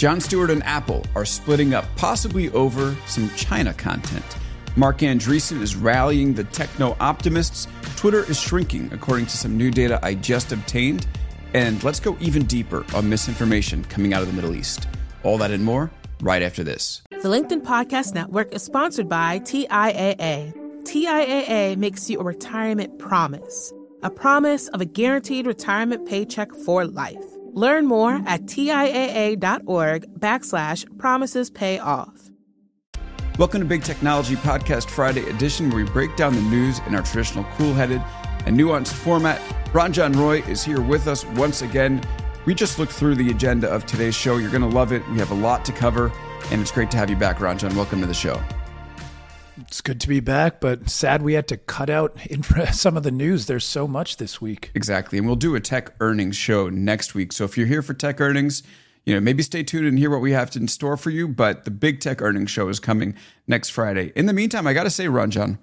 Jon Stewart and Apple are splitting up, possibly over some China content. Marc Andreessen is rallying the techno optimists. Twitter is shrinking, according to some new data I just obtained. And let's go even deeper on misinformation coming out of the Middle East. All that and more right after this. The LinkedIn Podcast Network is sponsored by TIAA. TIAA makes you a retirement promise, a promise of a guaranteed retirement paycheck for life. Learn more at TIAA.org backslash promises pay off. Welcome to Big Technology Podcast Friday edition, where we break down the news in our traditional cool headed and nuanced format. Ranjan Roy is here with us once again. We just looked through the agenda of today's show. You're going to love it. We have a lot to cover, and it's great to have you back, Ranjan. Welcome to the show. It's good to be back, but sad we had to cut out some of the news. There's so much this week. Exactly. And we'll do a tech earnings show next week. So if you're here for tech earnings, you know, maybe stay tuned and hear what we have in store for you. But the big tech earnings show is coming next Friday. In the meantime, I got to say, Ranjan,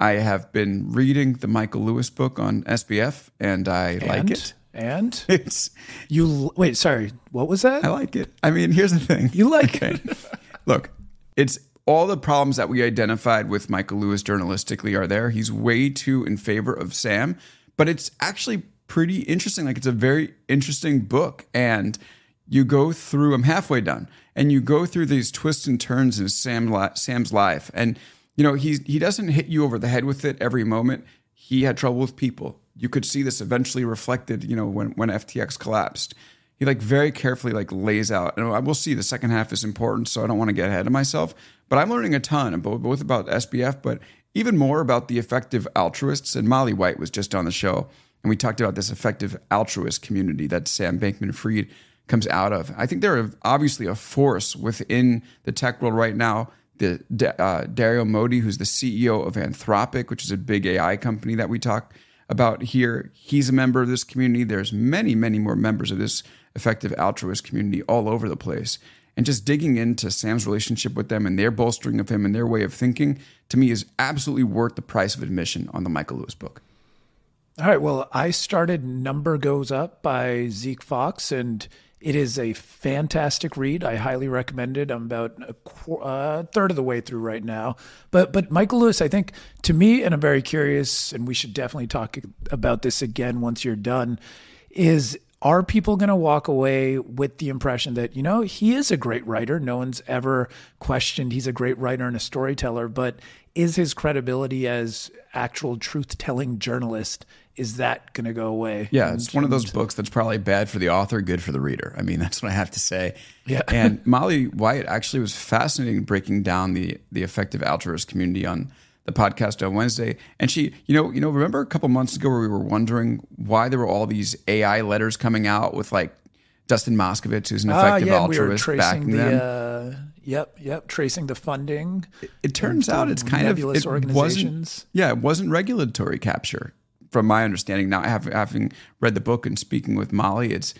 I have been reading the Michael Lewis book on SBF, and I and? like it. And it's you wait. Sorry, what was that? I like it. I mean, here's the thing. You like okay. it? Look, it's all the problems that we identified with Michael Lewis journalistically are there. He's way too in favor of Sam, but it's actually pretty interesting. Like it's a very interesting book, and you go through. I'm halfway done, and you go through these twists and turns in Sam Sam's life, and you know he's he doesn't hit you over the head with it every moment. He had trouble with people. You could see this eventually reflected. You know when when FTX collapsed he like very carefully like lays out and I will see the second half is important so i don't want to get ahead of myself but i'm learning a ton both about sbf but even more about the effective altruists and molly white was just on the show and we talked about this effective altruist community that sam bankman fried comes out of. I think they're obviously a force within the tech world right now. The uh, dario amodei who's the ceo of anthropic which is a big ai company that we talk about here he's a member of this community. There's many many more members of this effective altruist community all over the place. And just digging into Sam's relationship with them and their bolstering of him and their way of thinking to me is absolutely worth the price of admission on the Michael Lewis book. All right. Well, I started Number Goes Up by Zeke Faux, and it is a fantastic read. I highly recommend it. I'm about a qu- uh, third of the way through right now. But but Michael Lewis, I think to me, and I'm very curious, and we should definitely talk about this again once you're done. Is are people going to walk away with the impression that, you know, he is a great writer? No one's ever questioned he's a great writer and a storyteller, but is his credibility as actual truth telling journalist is that going to go away? Yeah, it's one of those books that's probably bad for the author, good for the reader. I mean, that's what I have to say. Yeah. and Molly White actually was fascinating breaking down the the effective altruist community on the podcast on Wednesday, and she, you know, you know, remember a couple months ago where we were wondering why there were all these AI letters coming out with like Dustin Moskovitz, who's an ah, effective uh, yeah, altruist, we backing the, them. Uh, yep, yep, tracing the funding. It, it turns out it's kind of it wasn't. Yeah, it wasn't regulatory capture, from my understanding. Now, having read the book and speaking with Molly, it's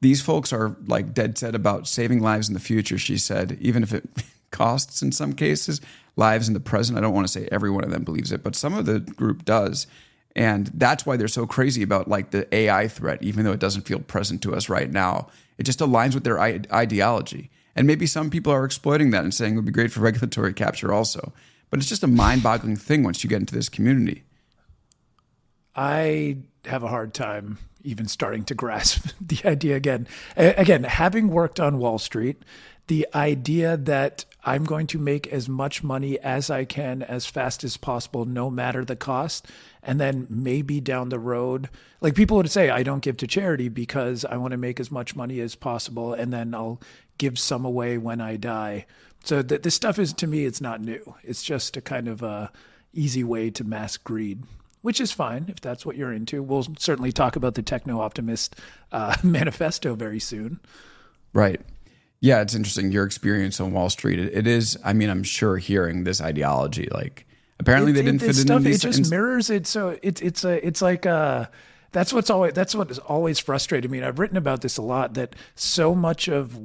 these folks are like dead set about saving lives in the future. She said, even if it costs in some cases lives in the present. I don't want to say every one of them believes it, but some of the group does. And that's why they're so crazy about like the AI threat, even though it doesn't feel present to us right now. It just aligns with their ideology. And maybe some people are exploiting that and saying it would be great for regulatory capture also. But it's just a mind boggling thing once you get into this community. I have a hard time even starting to grasp the idea again. Again, having worked on Wall Street, the idea that I'm going to make as much money as I can as fast as possible, no matter the cost. And then maybe down the road, like people would say, I don't give to charity because I want to make as much money as possible. And then I'll give some away when I die. So th- this stuff is, to me, it's not new. It's just a kind of a easy way to mask greed which is fine if that's what you're into. We'll certainly talk about the techno optimist uh, manifesto very soon. Right. Yeah, it's interesting your experience on Wall Street. it, it is. I mean, I'm sure hearing this ideology, like apparently it, they didn't it, fit stuff, into these. It just mirrors it. So it's it's a it's like a. That's what's always that's what has always frustrated me. And I've written about this a lot. That so much of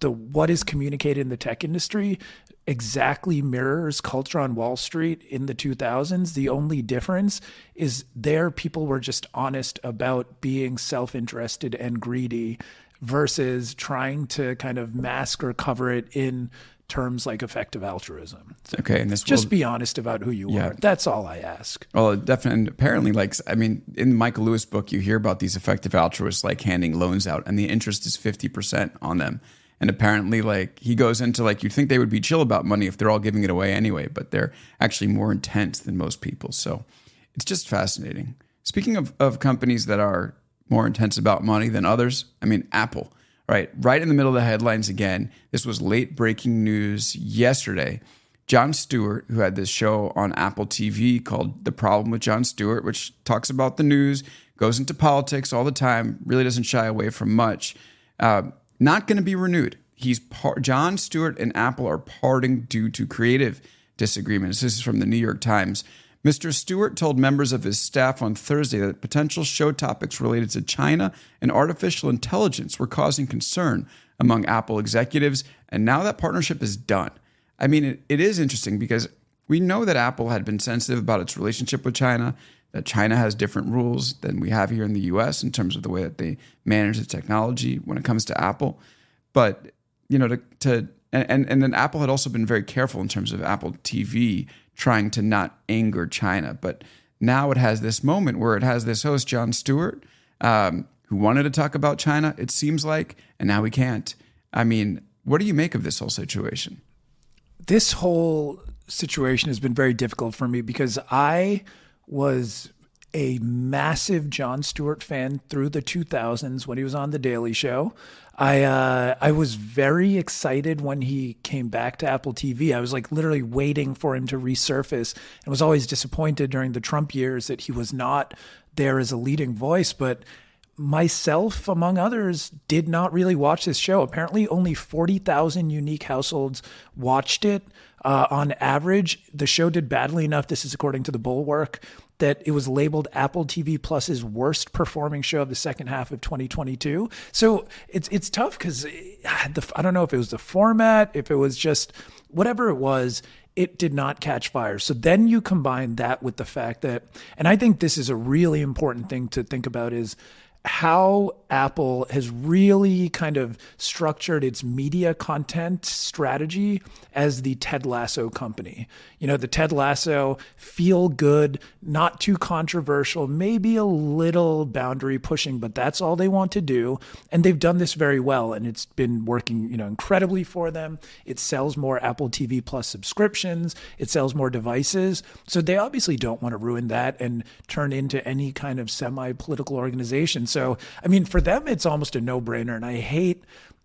the what is communicated in the tech industry exactly mirrors culture on Wall Street in the 2000s. The only difference is there people were just honest about being self-interested and greedy versus trying to kind of mask or cover it in terms like effective altruism. So Okay, and this just be honest about who you Yeah. are. That's all I ask. well, definitely. and Apparently, like I mean, in the Michael Lewis book, you hear about these effective altruists like handing loans out, and the interest is fifty percent on them. And apparently, like he goes into like you'd think they would be chill about money if they're all giving it away anyway, but they're actually more intense than most people. So it's just fascinating. Speaking of, of companies that are more intense about money than others, I mean Apple, right? Right in the middle of the headlines again. This was late breaking news yesterday. Jon Stewart, who had this show on Apple TV called The Problem with Jon Stewart, which talks about the news, goes into politics all the time, really doesn't shy away from much. Uh, not going to be renewed. He's par- Jon Stewart and Apple are parting due to creative disagreements. This is from the New York Times. Mr. Stewart told members of his staff on Thursday that potential show topics related to China and artificial intelligence were causing concern among Apple executives, and now that partnership is done. I mean, it, it is interesting because we know that Apple had been sensitive about its relationship with China, that China has different rules than we have here in the US in terms of the way that they manage the technology when it comes to Apple. But, you know, to, to and, and then Apple had also been very careful in terms of Apple TV trying to not anger China. But now it has this moment where it has this host, Jon Stewart, um, who wanted to talk about China, it seems like, and now he can't. I mean, what do you make of this whole situation? this whole situation has been very difficult for me because I was a massive Jon Stewart fan through the 2000s when he was on the Daily Show. I uh, I was very excited when he came back to Apple TV. I was like literally waiting for him to resurface, and was always disappointed during the Trump years that he was not there as a leading voice. But myself, among others, did not really watch this show. Apparently, only 40,000 unique households watched it. Uh, on average, the show did badly enough. This is according to the Bulwark. That it was labeled Apple TV Plus's worst performing show of the second half of 2022. So it's it's tough because ah, I don't know if it was the format, if it was just whatever it was it did not catch fire. So then you combine that with the fact that, and I think this is a really important thing to think about is how Apple has really kind of structured its media content strategy as the Ted Lasso company. You know, the Ted Lasso feel good, not too controversial, maybe a little boundary pushing, but that's all they want to do. And they've done this very well and it's been working, you know, incredibly for them. It sells more Apple TV Plus subscriptions, it sells more devices. So they obviously don't want to ruin that and turn into any kind of semi-political organization. So, I mean, for them it's almost a no-brainer and I hate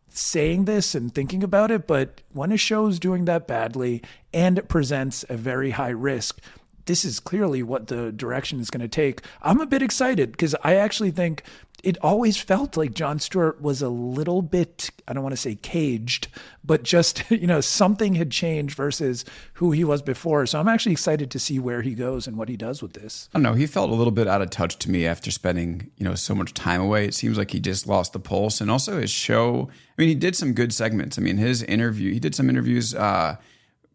saying this and thinking about it, but when a show is doing that badly and it presents a very high risk, this is clearly what the direction is going to take. I'm a bit excited because I actually think it always felt like Jon Stewart was a little bit, I don't want to say caged, but just, you know, something had changed versus who he was before. So I'm actually excited to see where he goes and what he does with this. I don't know. He felt a little bit out of touch to me after spending, you know, so much time away. It seems like he just lost the pulse. And also his show, I mean, he did some good segments. I mean, his interview, he did some interviews uh,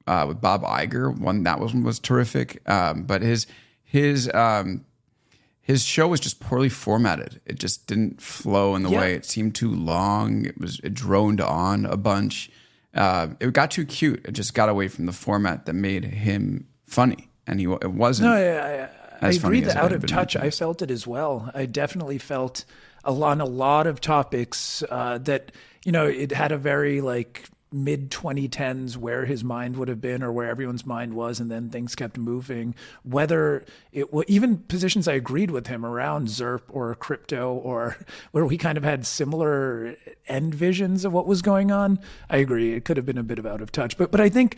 uh, with Bob Iger. One that was was terrific. Um, but his his um, his show was just poorly formatted. It just didn't flow in the Yeah. way. It seemed too long. It was it droned on a bunch. Uh, it got too cute. It just got away from the format that made him funny, and he it wasn't. No, I, I, I As agree that out of touch, the I felt it as well. I definitely felt on a lot of topics uh, that, you know, it had a very like mid 2010s where his mind would have been or where everyone's mind was and then things kept moving. Whether it wa even positions i agreed with him around zirp or crypto or where we kind of had similar end visions of what was going on i agree it could have been a bit of out of touch. But but i think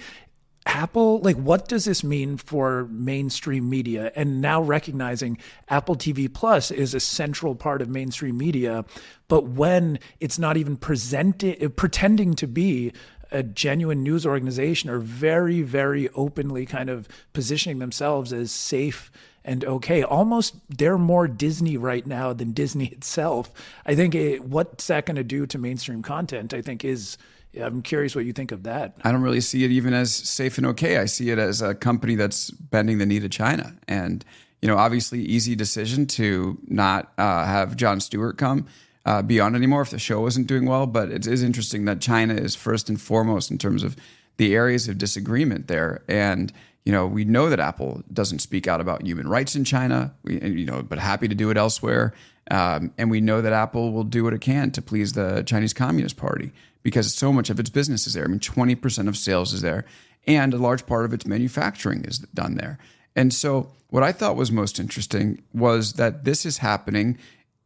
Apple, like, what does this mean for mainstream media? And now recognizing Apple TV Plus is a central part of mainstream media, but when it's not even presenting, pretending to be a genuine news organization, or very, very openly kind of positioning themselves as safe and okay. Almost they're more Disney right now than Disney itself. I think it, what's that going to do to mainstream content? I think is. I'm curious what you think of that. I don't really see it even as safe and okay. I see it as a company that's bending the knee to China. And, you know, obviously, easy decision to not uh, have Jon Stewart come. uh, be on anymore if the show isn't doing well. But it is interesting that China is first and foremost in terms of the areas of disagreement there. And you know, we know that Apple doesn't speak out about human rights in China, you know, but happy to do it elsewhere. Um, and we know that Apple will do what it can to please the Chinese Communist Party because so much of its business is there. I mean, 20% of sales is there, and a large part of its manufacturing is done there. And so, what I thought was most interesting was that this is happening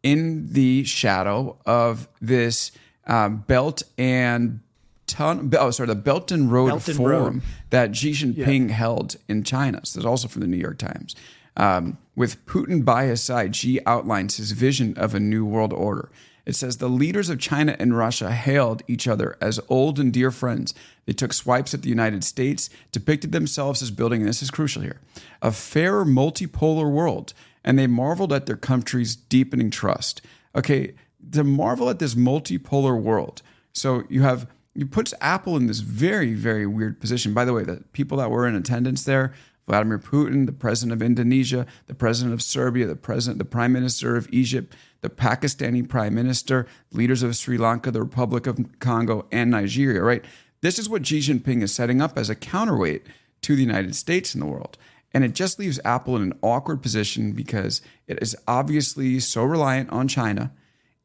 in the shadow of this um, Belt and Ton, oh, sorry, the Belt and Road Belt and Forum Road. that Xi Jinping held in China. So there's also from the New York Times. Um, with Putin by his side, Xi outlines his vision of a new world order. It says the leaders of China and Russia hailed each other as old and dear friends. They took swipes at the United States, depicted themselves as building, and this is crucial here, a fair multipolar world, and they marveled at their country's deepening trust. Okay, to marvel at this multipolar world. So you have you puts Apple in this very, very weird position. By the way, the people that were in attendance there, Vladimir Putin, the president of Indonesia, the president of Serbia, the president, the prime minister of Egypt, the Pakistani prime minister, leaders of Sri Lanka, the Republic of Congo, and Nigeria, right? This is what Xi Jinping is setting up as a counterweight to the United States in the world. And it just leaves Apple in an awkward position because it is obviously so reliant on China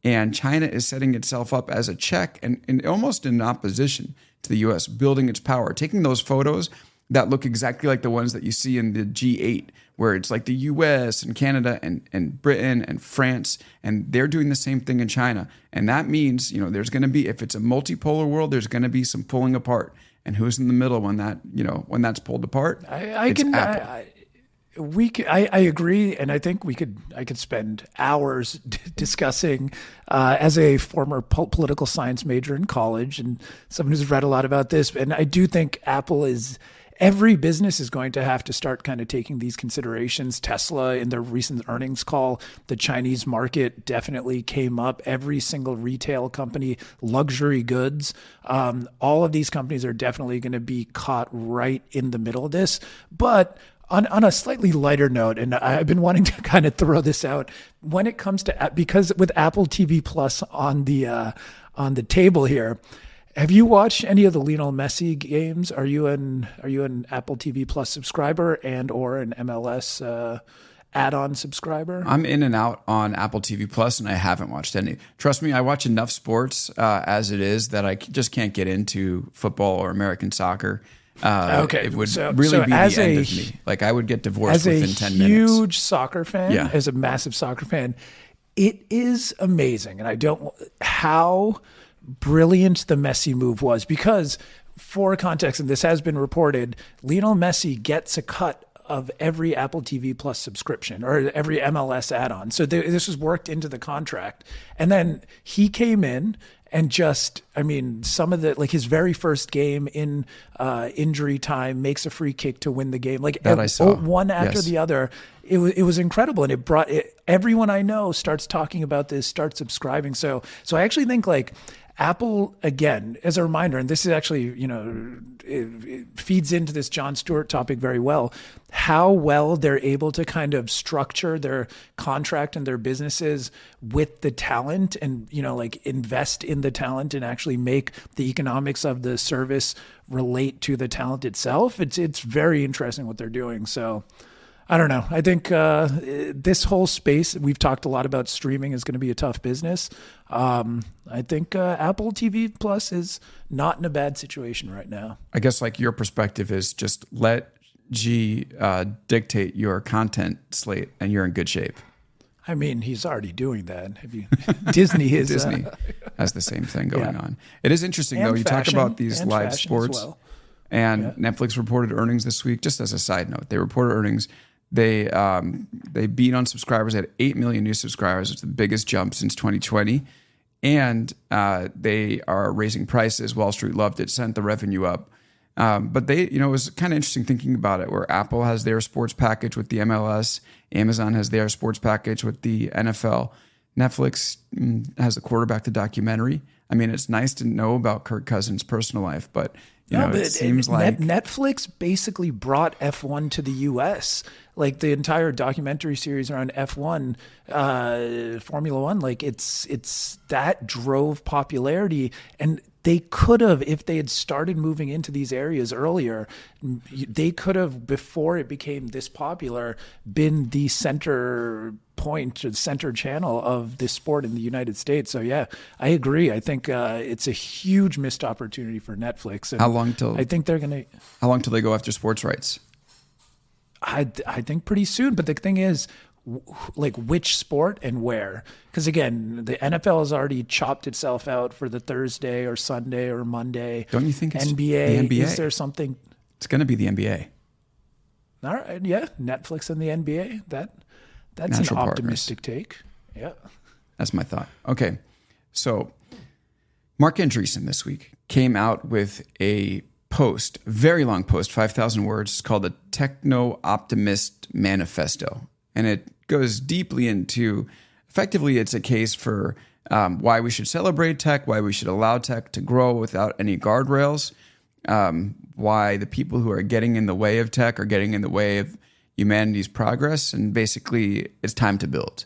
and China is setting itself up as a check and, and almost in opposition to the US, building its power, taking those photos that look exactly like the ones that you see in the G8, where it's like the US and Canada and, and Britain and France, and they're doing the same thing in China. And that means, you know, there's going to be, if it's a multipolar world, there's going to be some pulling apart. And who's in the middle when that, you know, when that's pulled apart? I, I can. Apple. I, we could, I, I agree, and I think we could. I could spend hours d- discussing. Uh, as a former pol- political science major in college, and someone who's read a lot about this, and I do think Apple is. Every business is going to have to start kind of taking these considerations. Tesla, in their recent earnings call, the Chinese market definitely came up. Every single retail company, luxury goods, um, all of these companies are definitely going to be caught right in the middle of this. But on, on a slightly lighter note, and I've been wanting to kind of throw this out when it comes to because with Apple TV Plus on the uh, on the table here. Have you watched any of the Lionel Messi games? Are you an are you an Apple TV Plus subscriber and or an MLS uh, add-on subscriber? I'm in and out on Apple TV Plus, and I haven't watched any. Trust me, I watch enough sports uh, as it is that I just can't get into football or American soccer. Uh, Okay, it would so- really so be the as end a- of me. Like I would get divorced as a within ten huge soccer fan, Yeah. as a massive soccer fan, it is amazing, and I don't how brilliant the Messi move was because for context, and this has been reported, Lionel Messi gets a cut of every Apple TV Plus subscription or every MLS add-on. So th- this was worked into the contract, and then he came in and just i mean some of the like his very first game in uh injury time makes a free kick to win the game like That I saw. one after Yes. the other it was it was incredible and it brought it, everyone i know starts talking about this starts subscribing so so i actually think like Apple again as a reminder, and this is actually you know it, it feeds into this Jon Stewart topic very well. How well they're able to kind of structure their contract and their businesses with the talent, and you know like invest in the talent and actually make the economics of the service relate to the talent itself. It's it's very interesting what they're doing. So. I don't know. I think uh, this whole space we've talked a lot about streaming is going to be a tough business. Um, I think uh, Apple TV Plus is not in a bad situation right now. I guess like your perspective is just let G uh, dictate your content slate, and you're in good shape. I mean, he's already doing that. Have you? Disney is Disney Uh, has the same thing going Yeah. on. It is interesting And though. You fashion, talk about these live sports, and Netflix reported earnings this week. Just as a side note, they reported earnings. They um, they beat on subscribers. Had eight million new subscribers, is the biggest jump since 2020. And uh, they are raising prices. Wall Street loved it, sent the revenue up. Um, but they, you know, it was kind of interesting thinking about it, where Apple has their sports package with the MLS, Amazon has their sports package with the NFL, Netflix mm, has the quarterback, the documentary. I mean, it's nice to know about Kirk Cousins' personal life, but you know, it seems Net- like Netflix basically brought F1 to the U.S. Like the entire documentary series around F1, uh, Formula One, like it's it's that drove popularity, and they could have, if they had started moving into these areas earlier, they could have before it became this popular been the center point the center channel of this sport in the United States. So yeah, I agree. I think uh, it's a huge missed opportunity for Netflix. How long till- I think they're gonna. how long till they go after sports rights? I I think pretty soon. But the thing is, like which sport and where? Because again, the NFL has already chopped itself out for the Thursday or Sunday or Monday. Don't you think it's NBA? the NBA? Is there something? It's going to be the NBA. All right, yeah, Netflix and the NBA. That that's Natural an partners. optimistic take. Yeah. That's my thought. Okay. So Marc Andreessen this week came out with a post, very long post, 5,000 words, it's called the Techno Optimist Manifesto. And it goes deeply into effectively, it's a case for um, why we should celebrate tech, why we should allow tech to grow without any guardrails, um, why the people who are getting in the way of tech are getting in the way of humanity's progress. And basically, it's time to build.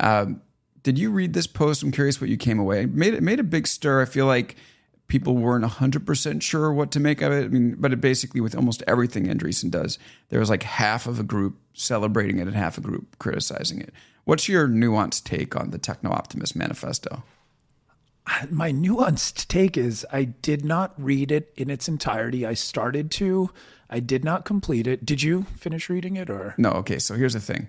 Um, did you read this post? I'm curious what you came away. It made it made a big stir. I feel like people weren't 100% sure what to make of it. I mean, but it basically with almost everything Andreessen does, there was like half of a group celebrating it and half a group criticizing it. What's your nuanced take on the Techno Optimist Manifesto? my nuanced take is I did not read it in its entirety. I started to, I did not complete it. Did you finish reading it or? No, okay. So here's the thing.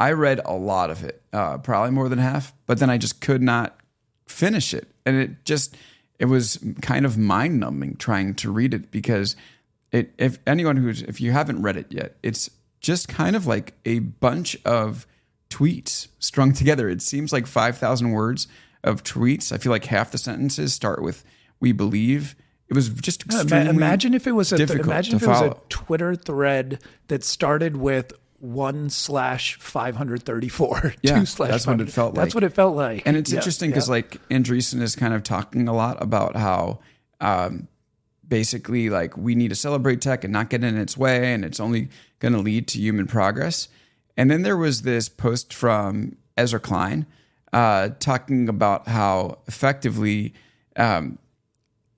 I read a lot of it, uh, probably more than half, but then I just could not finish it, and it just it was kind of mind numbing trying to read it because it. If anyone who's if you haven't read it yet, it's just kind of like a bunch of tweets strung together. It seems like five thousand words of tweets. I feel like half the sentences start with "We believe." It was just extremely imagine if it was a difficult imagine if it was a. Twitter thread that started with one slash five hundred thirty four. Yeah, two slash that's what it felt like. That's what it felt like. And it's Yeah, interesting because yeah. like Andreessen is kind of talking a lot about how um, basically like we need to celebrate tech and not get in its way, and it's only going to lead to human progress. And then there was this post from Ezra Klein uh, talking about how effectively um,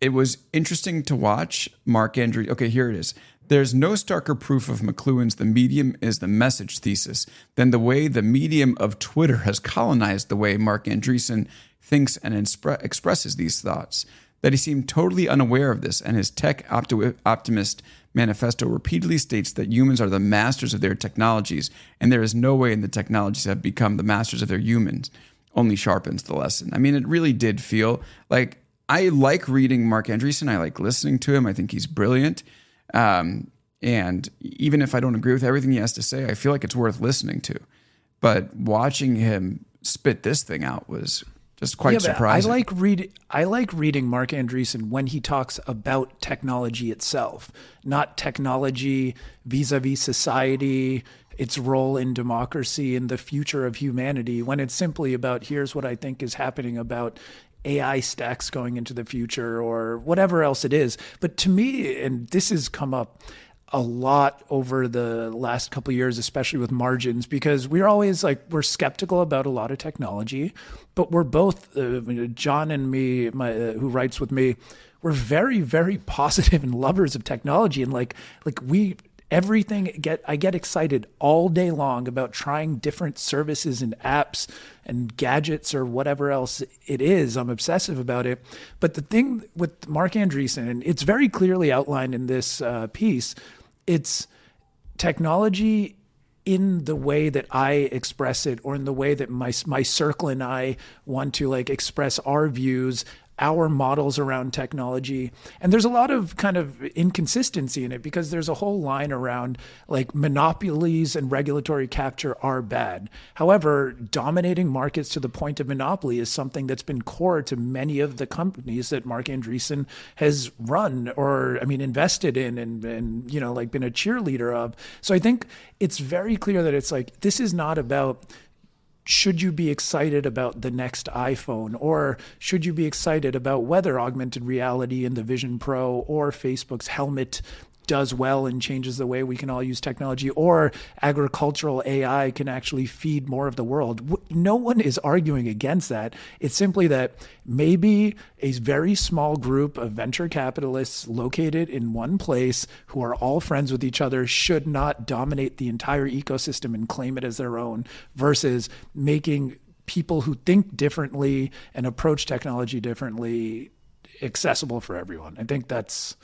it was interesting to watch Mark Andrew. Okay, here it is. There's no starker proof of McLuhan's the medium is the message thesis than the way the medium of Twitter has colonized the way Marc Andreessen thinks and inspre- expresses these thoughts. That he seemed totally unaware of this, and his tech opti- optimist manifesto repeatedly states that humans are the masters of their technologies, and there is no way in the technologies have become the masters of their humans. Only sharpens the lesson. I mean, it really did feel like I like reading Marc Andreessen. I like listening to him. I think he's brilliant. Um, and even if I don't agree with everything he has to say, I feel like it's worth listening to. But watching him spit this thing out was just quite Yeah, surprising. I like read I like reading Marc Andreessen when he talks about technology itself, not technology vis-a-vis society, its role in democracy and the future of humanity. When it's simply about here's what I think is happening about AI stacks going into the future or whatever else it is. But to me, and this has come up a lot over the last couple years, especially with margins, because we're always like we're skeptical about a lot of technology, but we're both uh, John and me, my uh, who writes with me, we're very very positive and lovers of technology, and like like we everything get I get excited all day long about trying different services and apps and gadgets or whatever else it is. I'm obsessive about it. But the thing with Marc Andreessen, and it's very clearly outlined in this uh, piece, it's technology in the way that I express it or in the way that my my circle and I want to like express our views our models around technology. And there's a lot of kind of inconsistency in it because there's a whole line around like monopolies and regulatory capture are bad. However dominating markets to the point of monopoly is something that's been core to many of the companies that Marc Andreessen has run or I mean invested in and and you know like been a cheerleader of. So I think it's very clear that it's like this is not about should you be excited about the next iPhone? Or should you be excited about whether augmented reality in the Vision Pro or Facebook's helmet does well and changes the way we can all use technology, or agricultural AI can actually feed more of the world. No one is arguing against that. It's simply that maybe a very small group of venture capitalists located in one place who are all friends with each other should not dominate the entire ecosystem and claim it as their own versus making people who think differently and approach technology differently accessible for everyone. I think that's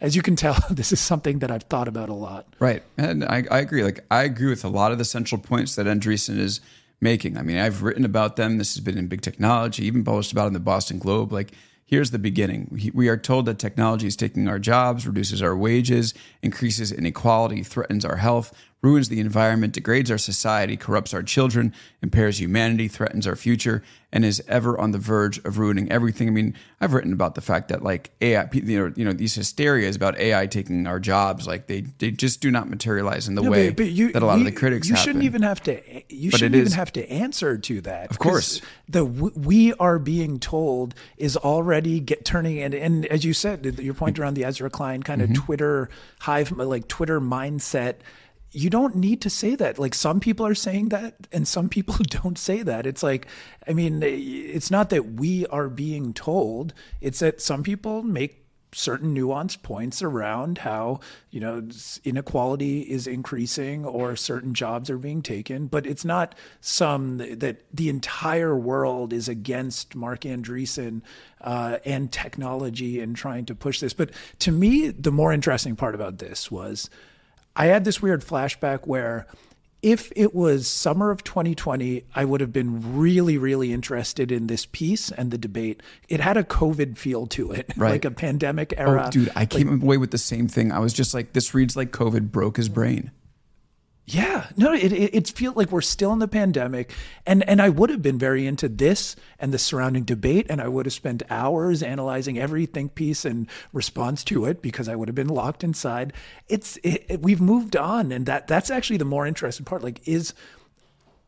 as you can tell, this is something that I've thought about a lot. Right. And I, I agree. Like, I agree with a lot of the central points that Andreessen is making. I mean, I've written about them. This has been in big technology, even published about in the Boston Globe. Like, here's the beginning. We are told that technology is taking our jobs, reduces our wages, increases inequality, threatens our health, ruins the environment, degrades our society, corrupts our children, impairs humanity, threatens our future, and is ever on the verge of ruining everything. I mean, I've written about the fact that like AI, you know, you know, these hysterias about AI taking our jobs, like they they just do not materialize in the no, way but, but you, that a lot we, of the critics. You happen. shouldn't even have to. You but shouldn't even is, have to answer to that. Of course, the we are being told is already get turning and and as you said, your point around the Ezra Klein kind of mm-hmm. Twitter hive like Twitter mindset you don't need to say that. Like some people are saying that and some people don't say that. It's like, I mean, it's not that we are being told, it's that some people make certain nuanced points around how you know inequality is increasing or certain jobs are being taken but it's not some that the entire world is against marc andreessen uh, and technology and trying to push this but to me the more interesting part about this was I had this weird flashback where if it was summer of 2020, I would have been really, really interested in this piece and the debate. It had a COVID feel to it, right. like a pandemic oh, era. Oh, dude, I came away with the same thing. I was just like, this reads like COVID broke his brain. Yeah, no, it, it, it feels like we're still in the pandemic, and and I would have been very into this and the surrounding debate, and I would have spent hours analyzing every think piece and response to it because I would have been locked inside. It's it, it, we've moved on, and that that's actually the more interesting part. Like, is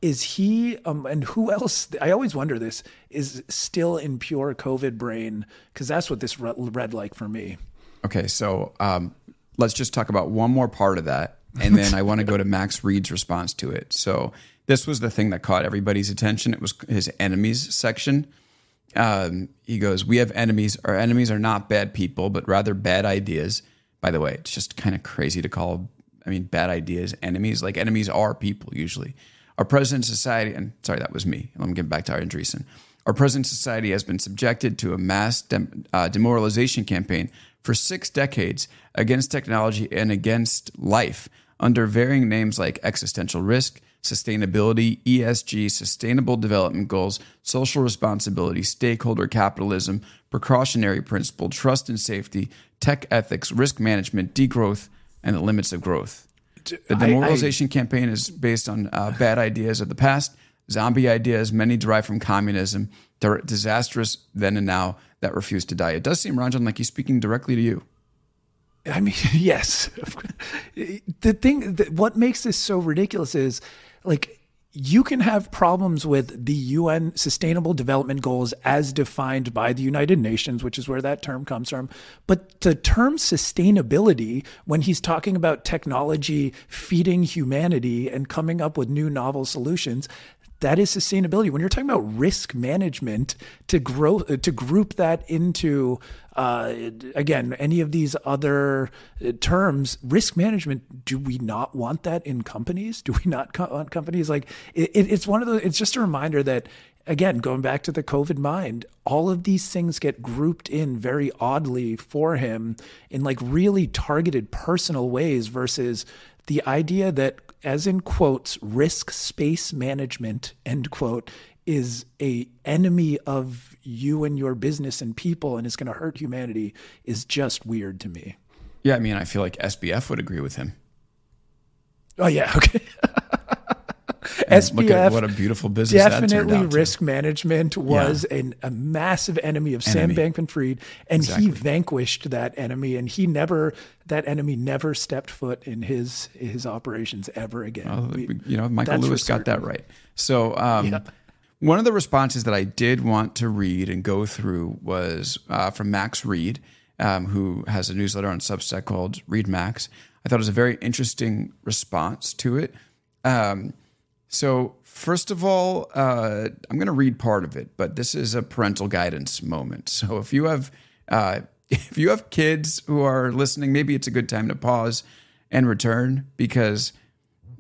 is he um, and who else? I always wonder this is still in pure COVID brain because that's what this read like for me. Okay, so um, let's just talk about one more part of that and then I want to go to Max Read's response to it. So this was the thing that caught everybody's attention. It was his enemies section. Um, he goes, "We have enemies. Our enemies are not bad people, but rather bad ideas." By the way, it's just kind of crazy to call. I mean, bad ideas enemies. Like enemies are people usually. Our present society, and sorry, that was me. Let me get back to our Andreessen. Our present society has been subjected to a mass dem- uh, demoralization campaign for six decades against technology and against life under varying names like existential risk, sustainability, ESG, sustainable development goals, social responsibility, stakeholder capitalism, precautionary principle, trust and safety, tech ethics, risk management, degrowth, and the limits of growth. The demoralization I, I, campaign is based on uh, bad ideas of the past, zombie ideas, many derived from communism, disastrous then and now that refuse to die. It does seem, Ranjan, like he's speaking directly to you. I mean, yes. the thing that what makes this so ridiculous is like you can have problems with the UN Sustainable Development Goals as defined by the United Nations, which is where that term comes from. But the term sustainability, when he's talking about technology feeding humanity and coming up with new novel solutions, that is sustainability. When you're talking about risk management, to grow to group that into uh, again any of these other uh, terms, risk management. Do we not want that in companies? Do we not want companies like it, it's one of the? It's just a reminder that again, going back to the COVID mind, all of these things get grouped in very oddly for him in like really targeted personal ways versus the idea that as in quotes, risk space management, end quote, is a enemy of you and your business and people and is going to hurt humanity is just weird to me. Yeah, I mean, I feel like SBF would agree with him. Oh yeah, okay. And look at SBF what a beautiful business definitely out to. risk management was an, a massive enemy of Sam Bankman-Fried, and he vanquished that enemy, and he never that enemy never stepped foot in his his operations ever again. We- you know, Michael Lewis got that right. So, um, Yeah. one of the responses that I did want to read and go through was uh, from Max Read, um, who has a newsletter on Substack called Read Max. I thought it was a very interesting response to it. Um, so, first of all, uh, I'm going to read part of it, but this is a parental guidance moment. So, if you have uh, if you have kids who are listening, maybe it's a good time to pause and return because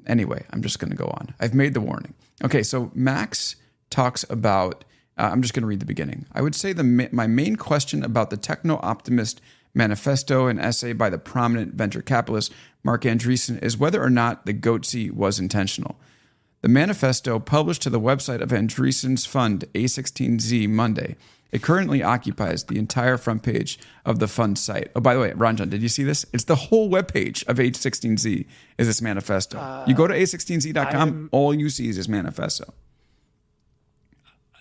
Anyway, I'm just going to go on. I've made the warning. Okay, so Max talks about. Uh, I'm just going to read the beginning. I would say the my main question about the techno optimist manifesto, an essay by the prominent venture capitalist Marc Andreessen, is whether or not the Goatse was intentional. The manifesto, published to the website of Andreessen's fund A16Z Monday, it currently occupies the entire front page of the fund site. Oh, by the way, Ranjan, did you see this? It's the whole webpage of A16Z is this manifesto. you go to A16Z.com, all you see is this manifesto.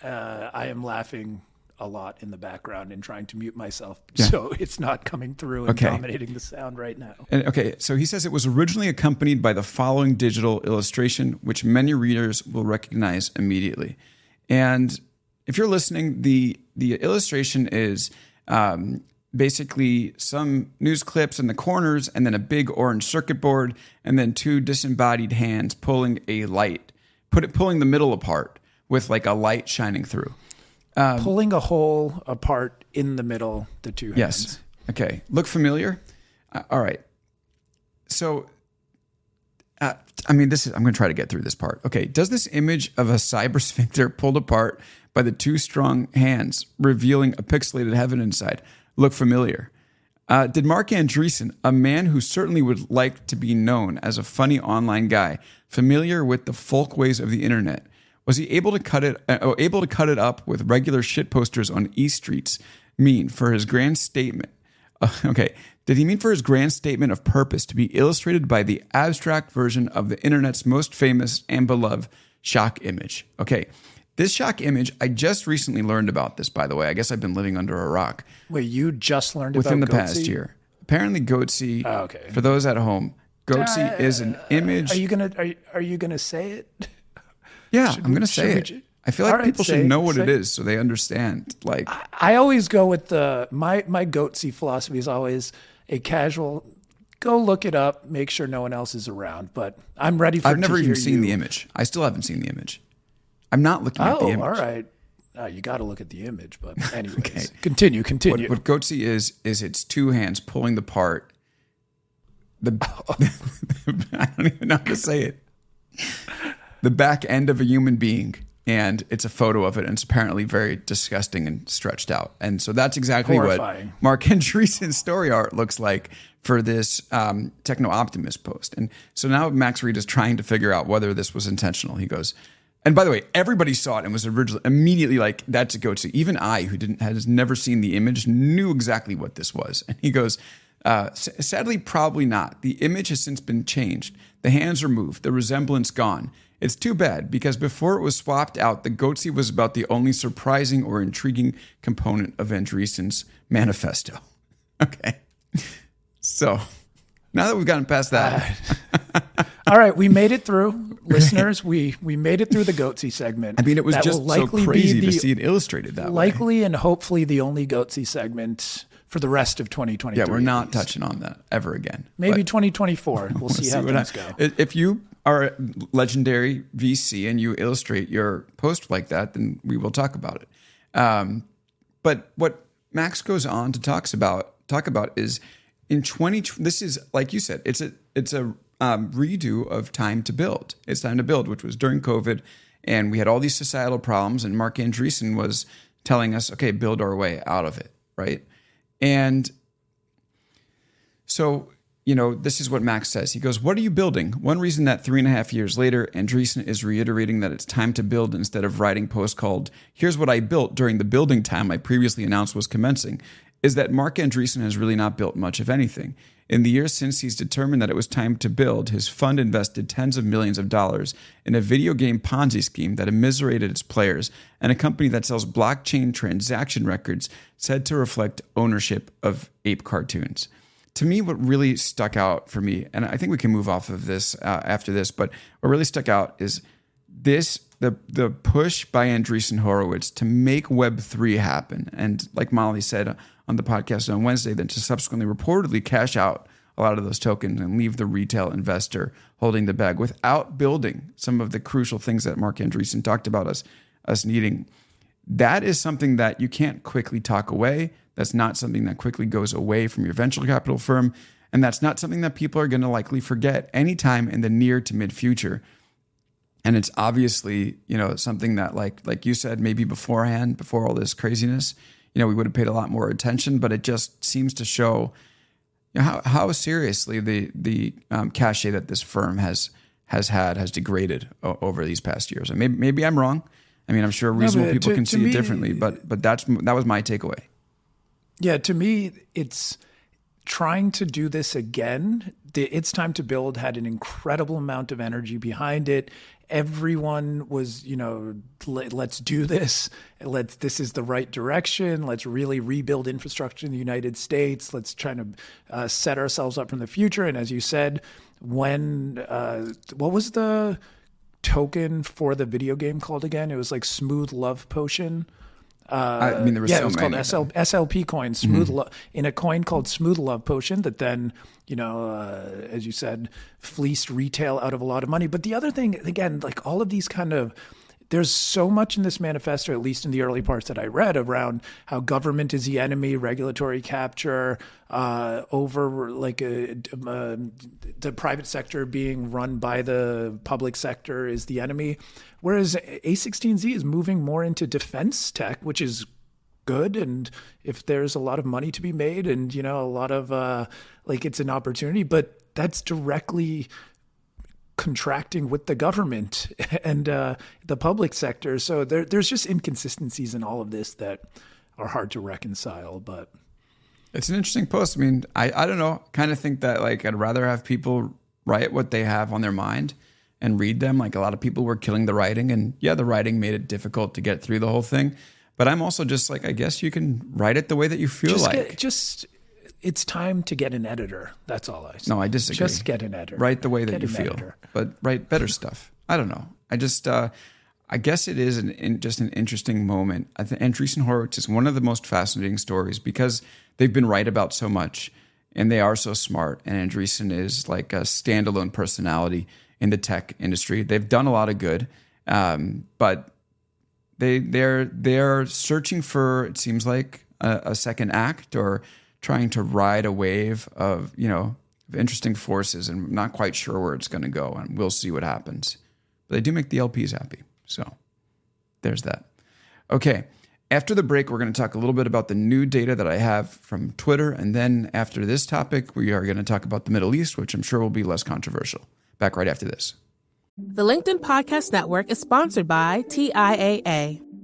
Uh, I am laughing a lot in the background and trying to mute myself, so it's not coming through and Okay. dominating the sound right now. And, okay, so he says it was originally accompanied by the following digital illustration, which many readers will recognize immediately. And if you're listening, the the illustration is um, basically some news clips in the corners, and then a big orange circuit board, and then two disembodied hands pulling a light, put it pulling the middle apart with like a light shining through. Pulling a hole apart in the middle, the two hands. Yes. Okay. Look familiar? Uh, all right. So, uh, I mean, this is, I'm going to try to get through this part. Okay. Does this image of a cyber sphincter pulled apart by the two strong hands revealing a pixelated heaven inside look familiar? Uh, did Marc Andreessen, a man who certainly would like to be known as a funny online guy, familiar with the folk ways of the internet, was he able to cut it uh, able to cut it up with regular shit posters on E streets? Mean for his grand statement. Uh, okay, did he mean for his grand statement of purpose to be illustrated by the abstract version of the internet's most famous and beloved shock image? Okay, this shock image I just recently learned about this. By the way, I guess I've been living under a rock Wait, you just learned about it. within the about past year. Apparently, Goatse. Oh, okay. For those at home, Goatse is an image. Are you gonna are, you- are you gonna say it? yeah, I'm going to say it. I feel like right, people say- should know what say- it is so they understand. Like, I always go with the my my Goatse philosophy is always a casual. Go look it up. Make sure no one else is around. But I'm ready for. I've never even seen you. the image. I still haven't seen the image. I'm not looking at the Oh, image. all right. Uh, you got to look at the image. But anyways, continue. Continue. What Goatse is is it's two hands pulling the part. The I don't even know how to say it. The back end of a human being, and it's a photo of it, and it's apparently very disgusting and stretched out. And so that's exactly Horrifying. what Marc Andreessen's story art looks like for this um, techno optimist post. And so now Max Read is trying to figure out whether this was intentional. He goes. And by the way, everybody saw it and was originally immediately like, "That's a to Even I, who didn't has never seen the image, knew exactly what this was. And he goes, uh, "Sadly, probably not. The image has since been changed. The hands removed. The resemblance gone. It's too bad because before it was swapped out, the Goatse was about the only surprising or intriguing component of Andreessen's manifesto." Okay, so now that we've gotten past that, All right, we made it through, listeners. We we made it through the Goatse segment. I mean, it was That just so crazy to see it illustrated that way. likely and hopefully the only Goatse segment for the rest of 2023. Yeah, we're not touching on that ever again. Maybe But 2024. We'll see how things I- go. If you are a legendary VC and you illustrate your post like that, then we will talk about it. Um, but what Max goes on to talks about talk about is in 20. This is like you said, it's a it's a um, redo of Time to Build. It's Time to Build, which was during COVID, and we had all these societal problems, and Marc Andreessen was telling us, okay, build our way out of it, right? And so, you know, this is what Max says. He goes, What are you building? One reason that three and a half years later, Andreessen is reiterating that it's time to build instead of writing post called, Here's what I built during the building time I previously announced was commencing, is that Marc Andreessen has really not built much of anything. In the years since he's determined that it was time to build, his fund invested tens of millions of dollars in a video game Ponzi scheme that immiserated its players and a company that sells blockchain transaction records said to reflect ownership of ape cartoons. To me, what really stuck out for me, and I think we can move off of this uh, after this, but what really stuck out is this the the push by Andreessen Horowitz to make Web three happen, and like Molly said on the podcast on Wednesday, then to subsequently reportedly cash out a lot of those tokens and leave the retail investor holding the bag without building some of the crucial things that Marc Andreessen talked about us us needing. That is something that you can't quickly talk away. That's not something that quickly goes away from your venture capital firm. And that's not something that people are going to likely forget anytime in the near to mid future and it's obviously you know something that like like you said maybe beforehand before all this craziness you know we would have paid a lot more attention but it just seems to show you know, how, how seriously the the um, cachet that this firm has has had has degraded o- over these past years. And maybe maybe I'm wrong. I mean I'm sure reasonable no, people to, can to see me, it differently but but that's that was my takeaway. Yeah to me it's trying to do this again it's time to build had an incredible amount of energy behind it everyone was you know let, us do this. Let's this is the right direction. Let's really rebuild infrastructure in the united states. Let's try to uh, set ourselves up for the future. And as you said when uh, what was the token for the video game called again? It was like smooth love potion uh, I mean, there was yeah, so it was called SL, SLP coin, Smooth mm-hmm. Lo- in a coin called Smooth Love Potion that then, you know, uh, as you said, fleeced retail out of a lot of money. But the other thing, again, like all of these kind of there's so much in this manifesto, at least in the early parts that I read, around how government is the enemy, regulatory capture, uh, over like a, uh, the private sector being run by the public sector is the enemy. Whereas A16Z is moving more into defense tech, which is good. And if there's a lot of money to be made and, you know, a lot of uh, like it's an opportunity, but that's directly contracting with the government and uh, the public sector. So there, there's just inconsistencies in all of this that are hard to reconcile. But it's an interesting post. I mean, I, I don't know, kind of think that like I'd rather have people write what they have on their mind and read them. Like a lot of people were killing the writing, and yeah, the writing made it difficult to get through the whole thing. But I'm also just like, I guess you can write it the way that you feel just like. Get, just it's time to get an editor. That's all I say. No, I disagree. Just get an editor. Write the way that get you feel, editor. but write better stuff. I don't know. I just, uh, I guess it is an, in, just an interesting moment. I think Andreessen Horowitz is one of the most fascinating stories because they've been right about so much, and they are so smart. And Andreessen is like a standalone personality in the tech industry. They've done a lot of good, um, but they they're they're searching for it seems like a, a second act or trying to ride a wave of you know of interesting forces and not quite sure where it's going to go and we'll see what happens. But they do make the lps happy so there's that. Okay after the break we're going to talk a little bit about the new data that i have from twitter and then after this topic we are going to talk about the middle east which i'm sure will be less controversial. Back right after this. The linkedin podcast network is sponsored by tiaa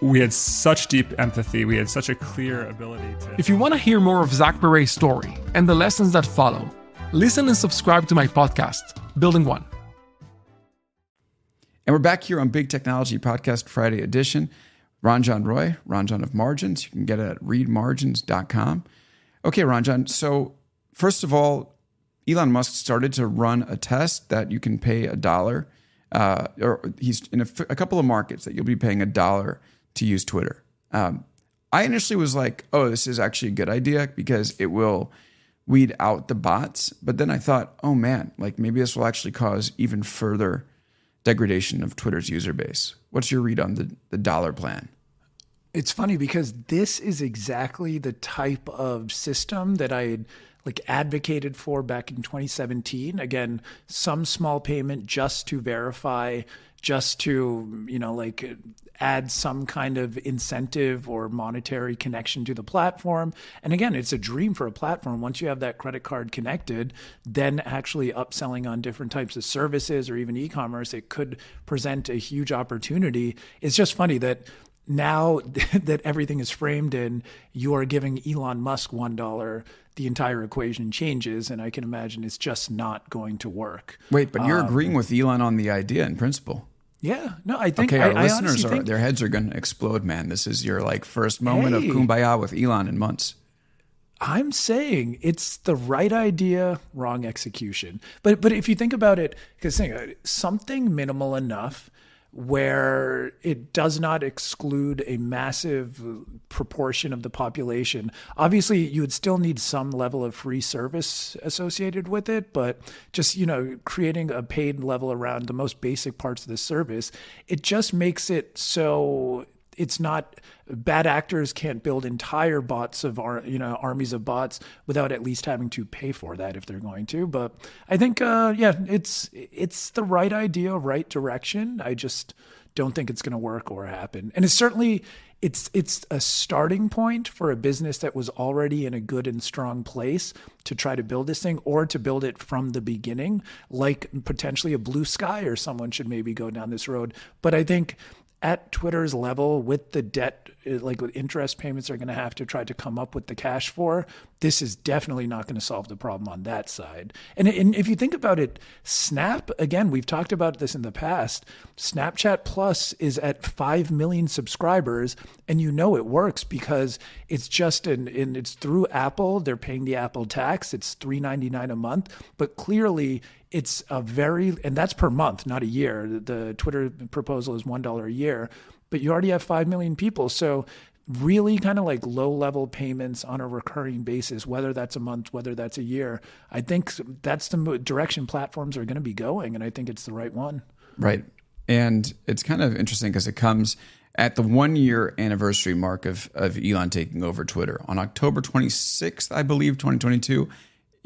we had such deep empathy. We had such a clear ability to. If you want to hear more of Zach Perret's story and the lessons that follow, listen and subscribe to my podcast, Building One. And we're back here on Big Technology Podcast Friday edition. Ranjan Roy, Ranjan of Margins. You can get it at readmargins.com. Okay, Ranjan. So, first of all, Elon Musk started to run a test that you can pay a dollar, uh, or he's in a, a, couple of markets that you'll be paying a dollar to use Twitter. Um, I initially was like, oh, this is actually a good idea because it will weed out the bots. But then I thought, oh man, like maybe this will actually cause even further degradation of Twitter's user base. What's your read on the, the dollar plan? It's funny because this is exactly the type of system that I had like advocated for back in 2017. Again, some small payment just to verify, just to, you know, like add some kind of incentive or monetary connection to the platform. And again, it's a dream for a platform. Once you have that credit card connected, then actually upselling on different types of services or even e commerce, it could present a huge opportunity. It's just funny that now that everything is framed in you are giving Elon Musk $1 the entire equation changes, and I can imagine it's just not going to work. Wait, but you're um, agreeing with Elon on the idea in principle. Yeah, no, I think. Okay, our I, listeners I are think, their heads are going to explode, man. This is your like first moment hey, of kumbaya with Elon in months. I'm saying it's the right idea, wrong execution. But but if you think about it, because something minimal enough where it does not exclude a massive proportion of the population. Obviously, you would still need some level of free service associated with it, but just, you know, creating a paid level around the most basic parts of the service, it just makes it so it's not bad actors can't build entire bots of our you know armies of bots without at least having to pay for that if they're going to but i think uh, yeah it's it's the right idea right direction. I just don't think it's going to work or happen. And it's certainly it's it's a starting point for a business that was already in a good and strong place to try to build this thing or to build it from the beginning like potentially a blue sky or someone should maybe go down this road. But i think at Twitter's level with the debt, like with interest payments, are going to have to try to come up with the cash for. This is definitely not going to solve the problem on that side. And, and if you think about it, Snap, again, we've talked about this in the past. Snapchat Plus is at 5 million subscribers, and you know it works because it's just in, in it's through Apple. They're paying the Apple tax. It's $3.99 a month. But clearly, it's a very and that's per month not a year the twitter proposal is $1 a year but you already have 5 million people. So really kind of like low level payments on a recurring basis whether that's a month whether that's a year i think that's the direction platforms are going to be going and i think it's the right one. Right. And it's kind of interesting because it comes at the one year anniversary mark of, of elon taking over twitter. On october 26th i believe 2022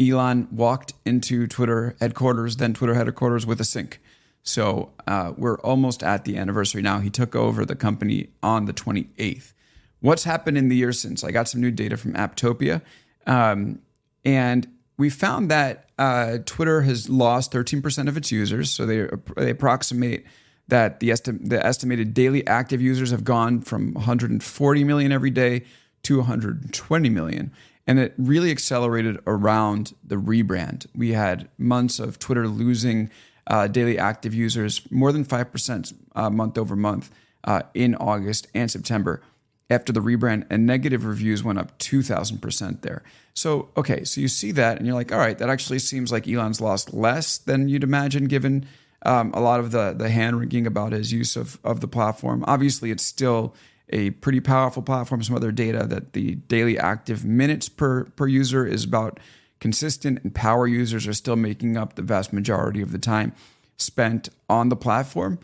Elon walked into Twitter headquarters, then Twitter headquarters with a sink. So uh, we're almost at the anniversary now. He took over the company on the 28th. What's happened in the year since? I got some new data from Apptopia. Um, and we found that uh, Twitter has lost 13% of its users. So they, they approximate that the, esti- the estimated daily active users have gone from 140 million every day to 120 million. And it really accelerated around the rebrand. We had months of Twitter losing uh, daily active users more than 5% uh, month over month uh, in August and September. After the rebrand, and negative reviews went up 2,000% there. So, okay, so you see that and you're like, all right, that actually seems like Elon's lost less than you'd imagine given um, a lot of the, the hand wringing about his use of, of the platform. Obviously, it's still a pretty powerful platform. Some other data that the daily active minutes per per user is about consistent, and power users are still making up the vast majority of the time spent on the platform.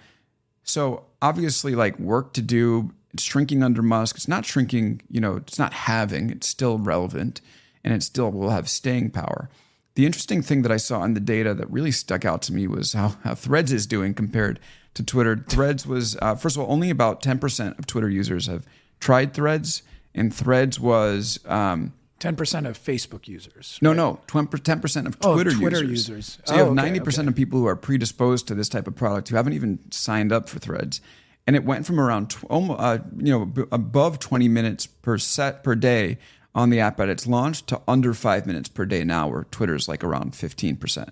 So obviously, like work to do. It's shrinking under Musk. It's not shrinking. You know, it's not having. It's still relevant, and it still will have staying power. The interesting thing that I saw in the data that really stuck out to me was how, how Threads is doing compared to Twitter. Threads was, uh, first of all, only about 10% of Twitter users have tried Threads, and Threads was. Um, 10% of Facebook users. No, right? no, 10% of Twitter, oh, Twitter users. users. So you oh, have okay, 90% okay. of people who are predisposed to this type of product who haven't even signed up for Threads. and it went from around tw- uh, you know above 20 minutes per set per day on the app at its launch to under five minutes per day now, where Twitter's like around 15%.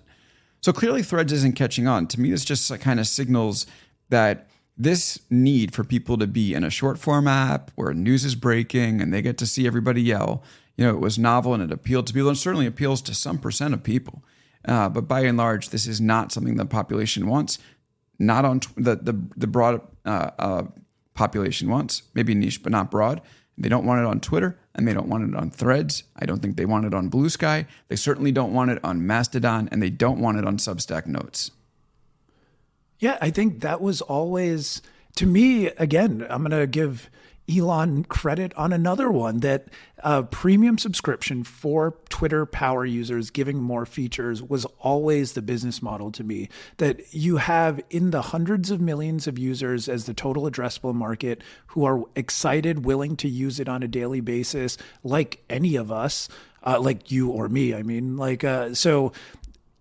So clearly, Threads isn't catching on. To me, this just kind of signals that this need for people to be in a short form app where news is breaking and they get to see everybody yell, you know, it was novel and it appealed to people and certainly appeals to some percent of people. Uh, but by and large, this is not something the population wants. Not on t- the, the the broad uh, uh, population wants, maybe niche, but not broad. They don't want it on Twitter and they don't want it on Threads. I don't think they want it on Blue Sky. They certainly don't want it on Mastodon and they don't want it on Substack Notes. Yeah, I think that was always, to me, again, I'm going to give Elon credit on another one that uh, premium subscription for Twitter power users giving more features was always the business model to me. That you have in the hundreds of millions of users as the total addressable market who are excited, willing to use it on a daily basis, like any of us. Uh, like you or me. I mean, like, uh, so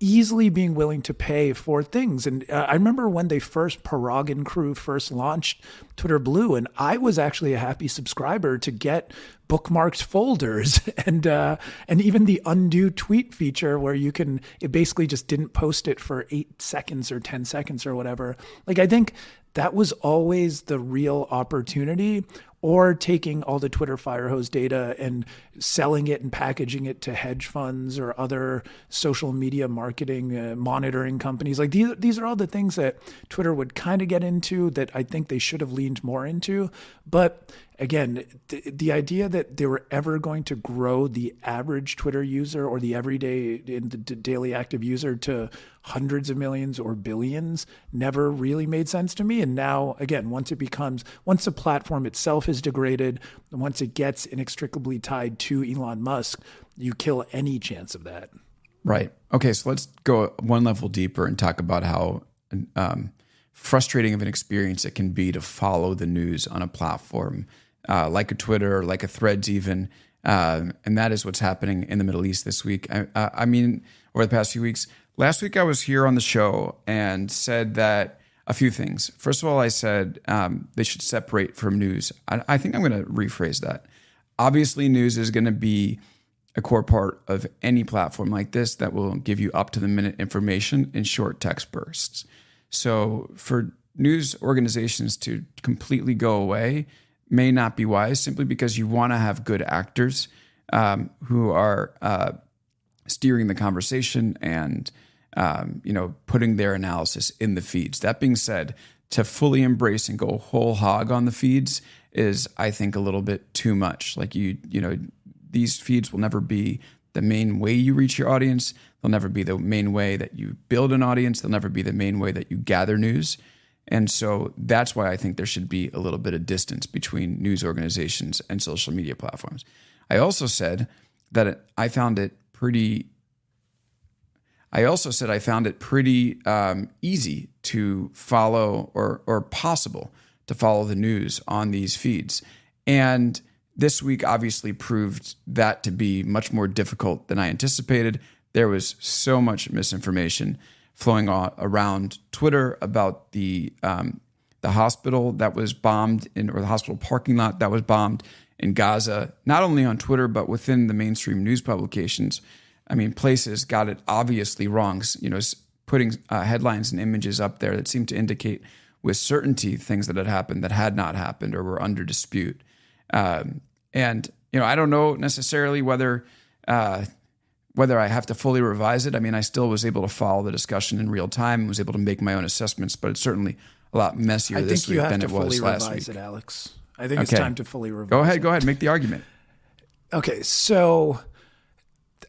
easily being willing to pay for things. And uh, I remember when they first, Parag and crew first launched Twitter Blue, and I was actually a happy subscriber to get bookmarked folders and uh, and even the undo tweet feature where you can it basically just didn't post it for eight seconds or ten seconds or whatever. Like I think that was always the real opportunity or taking all the Twitter Firehose data and selling it and packaging it to hedge funds or other social media marketing uh, monitoring companies. Like these, these are all the things that Twitter would kind of get into that I think they should have leaned more into. But again, the, the idea that they were ever going to grow the average Twitter user or the everyday the daily active user to hundreds of millions or billions never really made sense to me. And now, again, once it becomes, once the platform itself is degraded, once it gets inextricably tied to Elon Musk, you kill any chance of that. Right. Okay. So let's go one level deeper and talk about how um, frustrating of an experience it can be to follow the news on a platform uh, like a Twitter or like a Threads, even. Uh, and that is what's happening in the Middle East this week. I, I mean, over the past few weeks, Last week I was here on the show and said that a few things. First of all, I said um, they should separate from news. I, I think I'm going to rephrase that. Obviously, news is going to be a core part of any platform like this that will give you up to the minute information in short text bursts. So, for news organizations to completely go away may not be wise simply because you want to have good actors um, who are uh, steering the conversation and um, you know putting their analysis in the feeds. That being said, to fully embrace and go whole hog on the feeds is, I think, a little bit too much. Like you, you know, these feeds will never be the main way you reach your audience. They'll never be the main way that you build an audience. They'll never be the main way that you gather news. And so that's why I think there should be a little bit of distance between news organizations and social media platforms. I also said that I found it pretty. I also said I found it pretty um, easy to follow or or possible to follow the news on these feeds, and this week obviously proved that to be much more difficult than I anticipated. There was so much misinformation flowing around Twitter about the um, the hospital that was bombed in, or the hospital parking lot that was bombed in Gaza, not only on Twitter, but within the mainstream news publications. I mean, places got it obviously wrong, you know, putting uh, headlines and images up there that seemed to indicate with certainty things that had happened that had not happened or were under dispute. Um, and, you know, I don't know necessarily whether. Uh, whether I have to fully revise it, I mean, I still was able to follow the discussion in real time and was able to make my own assessments, but it's certainly a lot messier this week than it was last week. It, Alex. I think okay. it's time to fully revise. Go ahead. It. Go ahead. Make the argument. Okay, so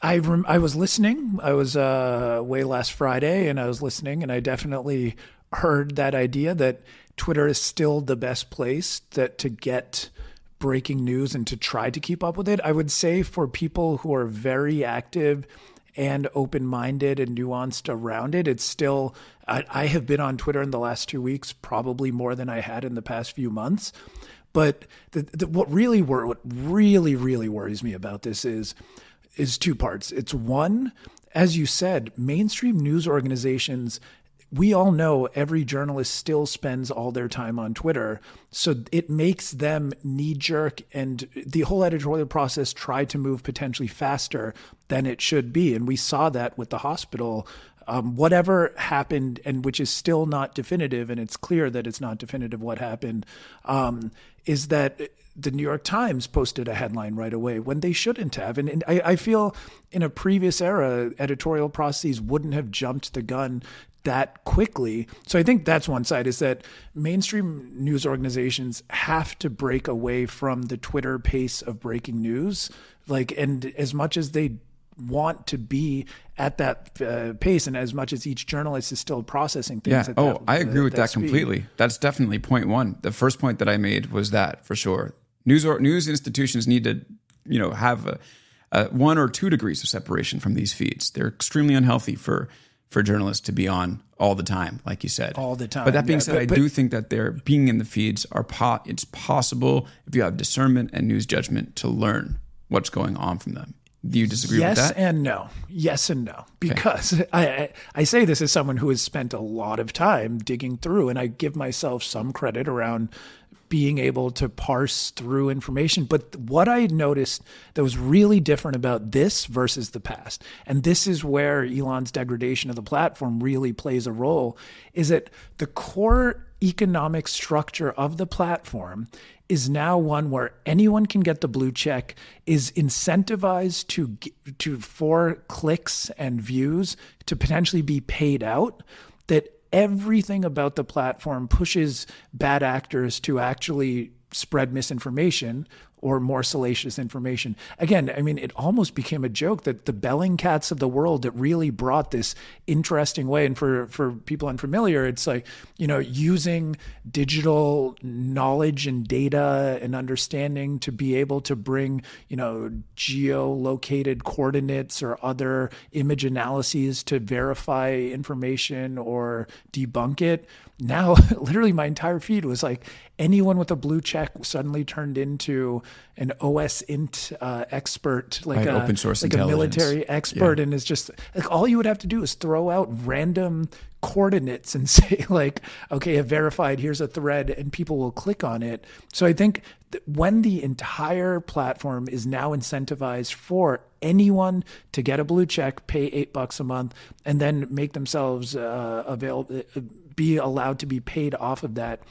I rem- I was listening. I was uh, way last Friday, and I was listening, and I definitely heard that idea that Twitter is still the best place that to get breaking news and to try to keep up with it. I would say for people who are very active and open minded and nuanced around it, it's still. I, I have been on Twitter in the last two weeks, probably more than I had in the past few months. But the, the, what really what really really worries me about this is is two parts. It's one, as you said, mainstream news organizations we all know every journalist still spends all their time on Twitter. So it makes them knee jerk and the whole editorial process try to move potentially faster than it should be. And we saw that with the hospital. Um, whatever happened, and which is still not definitive, and it's clear that it's not definitive what happened, um, is that the New York Times posted a headline right away when they shouldn't have. And, and I, I, feel in a previous era, editorial processes wouldn't have jumped the gun that quickly. So I think that's one side is that mainstream news organizations have to break away from the Twitter pace of breaking news. Like, and as much as they want to be at that uh, pace and as much as each journalist is still processing things yeah oh i agree with that, that completely that's definitely point one the first point that i made was that for sure news or news institutions need to you know have a, a one or two degrees of separation from these feeds they're extremely unhealthy for for journalists to be on all the time, like you said. All the time. But that being yeah, said, but, I but, do think that they're being in the feeds are po- it's possible if you have discernment and news judgment to learn what's going on from them. Do you disagree yes with that? Yes and no. Yes and no. Because okay. I, I, I say this as someone who has spent a lot of time digging through, and I give myself some credit around being able to parse through information. But what I noticed that was really different about this versus the past, and this is where Elon's degradation of the platform really plays a role, is that the core economic structure of the platform is now one where anyone can get the blue check is incentivized to to for clicks and views to potentially be paid out that everything about the platform pushes bad actors to actually spread misinformation or more salacious information. Again, I mean, it almost became a joke that the Bellingcats of the world that really brought this interesting way. And for, for people unfamiliar, it's like, you know, using digital knowledge and data and understanding to be able to bring, you know, geolocated coordinates or other image analyses to verify information or debunk it now literally my entire feed was like anyone with a blue check suddenly turned into an OSINT uh, expert, like right, a open source, like a military expert, yeah. and is just like all you would have to do is throw out random coordinates and say like, okay, I've verified. Here's a thread, and people will click on it. So I think when the entire platform is now incentivized for anyone to get a blue check, pay eight bucks a month, and then make themselves uh, available be allowed to be paid off of that.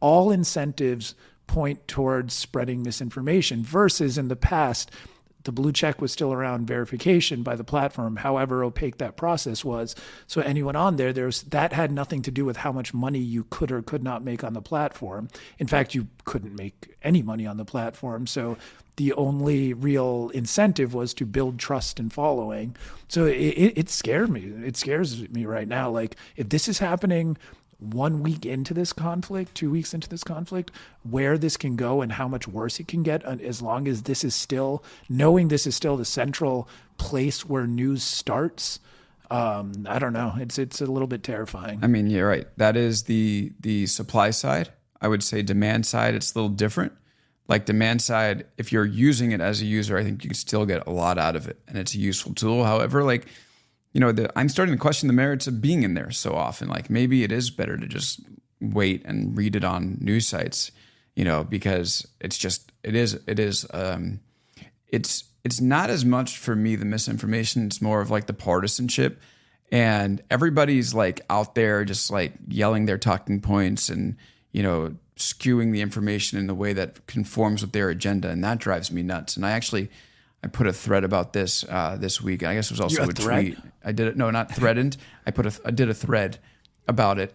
All incentives point towards spreading misinformation versus in the past, the blue check was still around verification by the platform, however opaque that process was. So anyone on there, there's that had nothing to do with how much money you could or could not make on the platform. In fact, you couldn't make any money on the platform. So the only real incentive was to build trust and following. So it, it scared me. It scares me right now. Like if this is happening one week into this conflict, two weeks into this conflict, where this can go and how much worse it can get, as long as this is still knowing this is still the central place where news starts. Um, I don't know. It's it's a little bit terrifying. I mean, you're right. That is the the supply side. I would say demand side. It's a little different like demand side, if you're using it as a user, I think you can still get a lot out of it and it's a useful tool. However, like, you know, the, I'm starting to question the merits of being in there so often. Like maybe it is better to just wait and read it on news sites, you know, because it's just, it is, it is, um, it's, it's not as much for me the misinformation. It's more of like the partisanship and everybody's like out there just like yelling their talking points and, you know, skewing the information in a way that conforms with their agenda, and that drives me nuts. And I actually I put a thread about this uh, this week. I guess it was also a, a tweet. I did it. No, not threatened. I put a I did a thread about it.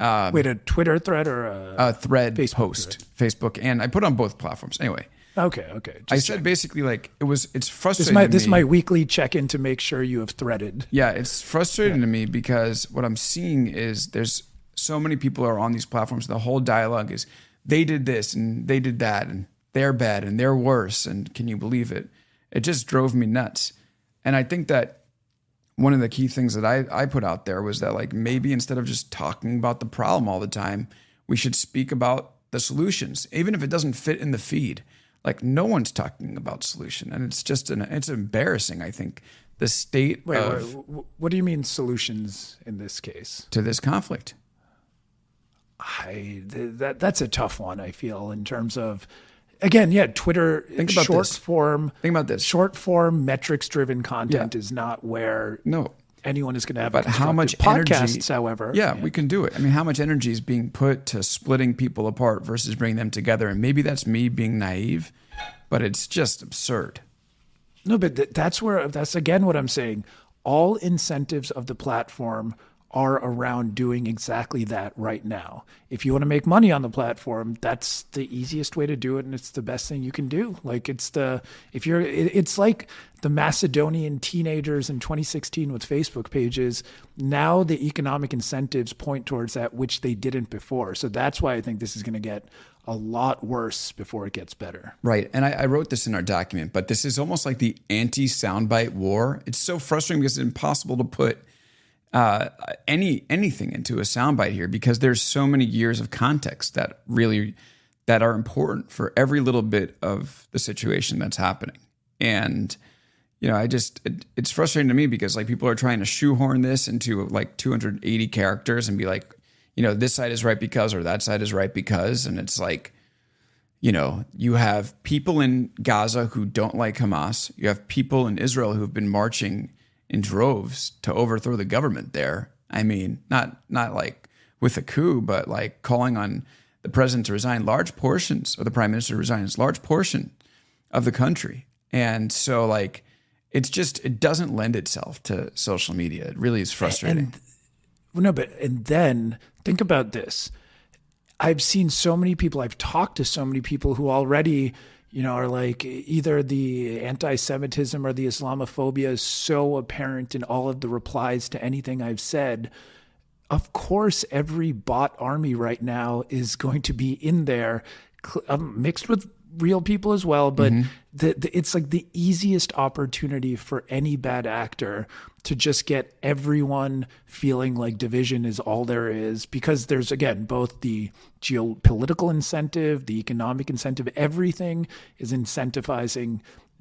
Um, Wait, a Twitter thread or a, a thread Facebook post, thread. Facebook, and I put on both platforms. Anyway. Okay, okay. I said basically like it was. It's frustrating. This my this my weekly check in to make sure you have threaded. Yeah, it's frustrating yeah. to me because what I'm seeing is there's so many people are on these platforms. The whole dialogue is they did this and they did that and they're bad and they're worse. And can you believe it? It just drove me nuts. And I think that one of the key things that I, I put out there was that like maybe instead of just talking about the problem all the time, we should speak about the solutions, even if it doesn't fit in the feed. Like no one's talking about solution, and it's just an it's embarrassing. I think the state Wait, of wait, what do you mean solutions in this case? to this conflict. I th- that that's a tough one. I feel in terms of again, yeah, Twitter Think about short this. form. Think about this. Short form metrics driven content Yeah. is not where No, anyone is going to have. but a how much constructive- energy? podcasts, however, yeah, we can do it. I mean, how much energy is being put to splitting people apart versus bringing them together? And maybe that's me being naive, but it's just absurd. No, but th- that's where that's again what I'm saying. All incentives of the platform are around doing exactly that right now. If you want to make money on the platform, that's the easiest way to do it and it's the best thing you can do. Like it's the if you're it's like the Macedonian teenagers in 2016 with Facebook pages. Now the economic incentives point towards that which they didn't before. So that's why I think this is going to get a lot worse before it gets better. Right. And I, I wrote this in our document, but this is almost like the anti soundbite war. It's so frustrating because it's impossible to put uh, any anything into a soundbite here because there's so many years of context that really that are important for every little bit of the situation that's happening. And you know, I just it, it's frustrating to me because like people are trying to shoehorn this into like 280 characters and be like, you know, this side is right because or that side is right because, and it's like you know, you have people in Gaza who don't like Hamas. You have people in Israel who've been marching in droves to overthrow the government there. I mean, not not like with a coup, but like calling on the president to resign large portions or the prime minister to resign large portion of the country. And so like it's just it doesn't lend itself to social media. It really is frustrating. Well, no, but and then think about this. I've seen so many people. I've talked to so many people who already, you know, are like either the anti-Semitism or the Islamophobia is so apparent in all of the replies to anything I've said. Of course, every bot army right now is going to be in there, um, mixed with real people as well. But the, the, it's like the easiest opportunity for any bad actor to just get everyone feeling like division is all there is because there's again both the geopolitical incentive, the economic incentive, everything is incentivizing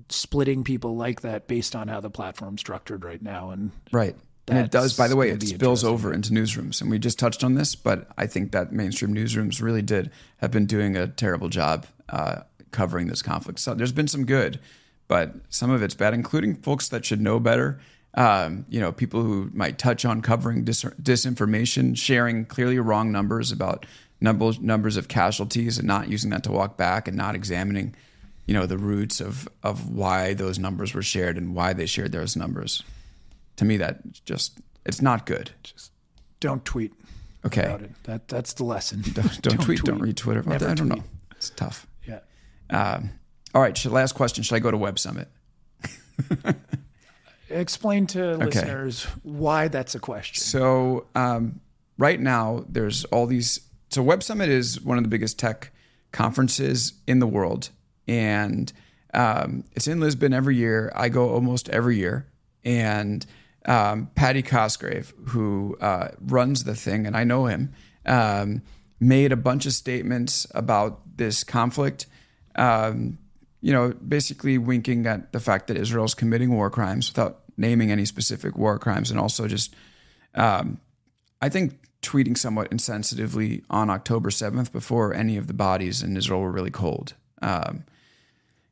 splitting people like that based on how the platform's structured right now. And Right. And it does, by the way, it That's gonna be spills over into newsrooms. And we just touched on this, but I think that mainstream newsrooms really did have been doing a terrible job uh, covering this conflict. So there's been some good, but some of it's bad, including folks that should know better. Um, you know, people who might touch on covering dis- disinformation, sharing clearly wrong numbers about numbers numbers of casualties, and not using that to walk back, and not examining, you know, the roots of of why those numbers were shared and why they shared those numbers to me that just it's not good Just don't tweet okay about it. That that's the lesson. don't, don't, tweet, don't read twitter Never i don't tweet. know it's tough. Um, all right should, last question. Should i go to web summit? Explain to listeners why that's a question. so um, right now there's all these so web summit is one of the biggest tech conferences in the world. And um, it's in lisbon every year. I go almost every year. And um, Paddy Cosgrave who uh, runs the thing and i know him um, made a bunch of statements about this conflict um, you know, basically winking at the fact that Israel's committing war crimes without naming any specific war crimes, and also just, um, I think, tweeting somewhat insensitively on October 7th before any of the bodies in Israel were really cold. Um,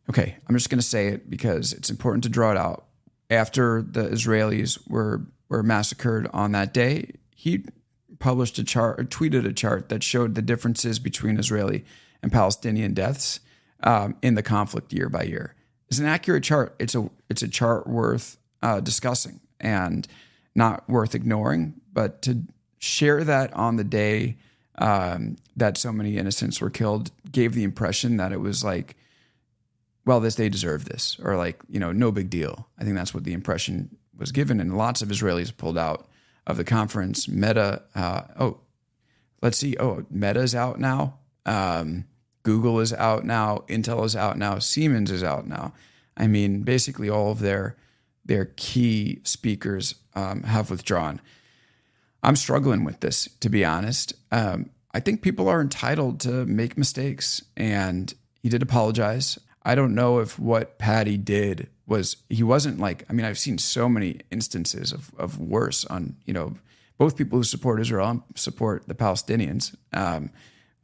okay, I'm just going to say it because it's important to draw it out. After the Israelis were were massacred on that day, he published a chart, or tweeted a chart that showed the differences between Israeli and Palestinian deaths um, in the conflict year by year. It's an accurate chart. It's a it's a chart worth uh, discussing and not worth ignoring. But to share that on the day um, that so many innocents were killed gave the impression that it was like, well, this they deserve this, or like you know, no big deal. I think that's what the impression was given, and lots of Israelis pulled out of the conference. Meta, uh, oh, let's see, oh, Meta's out now. Um, Google is out now. Intel is out now. Siemens is out now. I mean, basically all of their their key speakers um, have withdrawn. I'm struggling with this, to be honest. Um, I think people are entitled to make mistakes, and he did apologize. I don't know if what Paddy did was he wasn't like I mean I've seen so many instances of of worse on you know both people who support Israel and support the Palestinians um,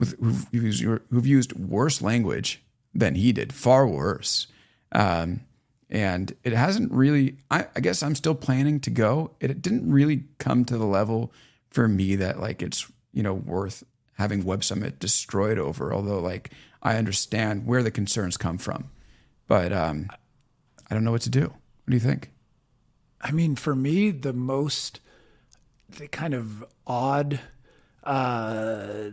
with who've used, who've used worse language than he did, far worse. Um, and it hasn't really. I, I guess I'm still planning to go. It, it didn't really come to the level for me that like it's you know worth having Web Summit destroyed over. Although like I understand where the concerns come from, but um, I don't know what to do. What do you think? I mean, for me, the most the kind of odd uh,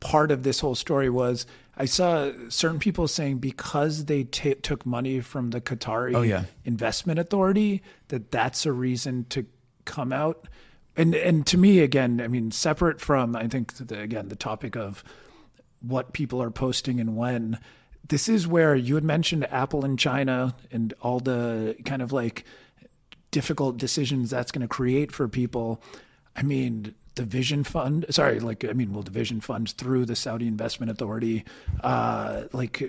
part of this whole story was I saw certain people saying because they t- took money from the Qatari Oh, yeah. Investment Authority that that's a reason to come out. And and to me again, I mean, separate from I think the, again the topic of what people are posting and when. This is where you had mentioned Apple in China and all the kind of like difficult decisions that's going to create for people. I mean, the Vision Fund, sorry, like, I mean, well, division Vision Fund through the Saudi Investment Authority, uh, like,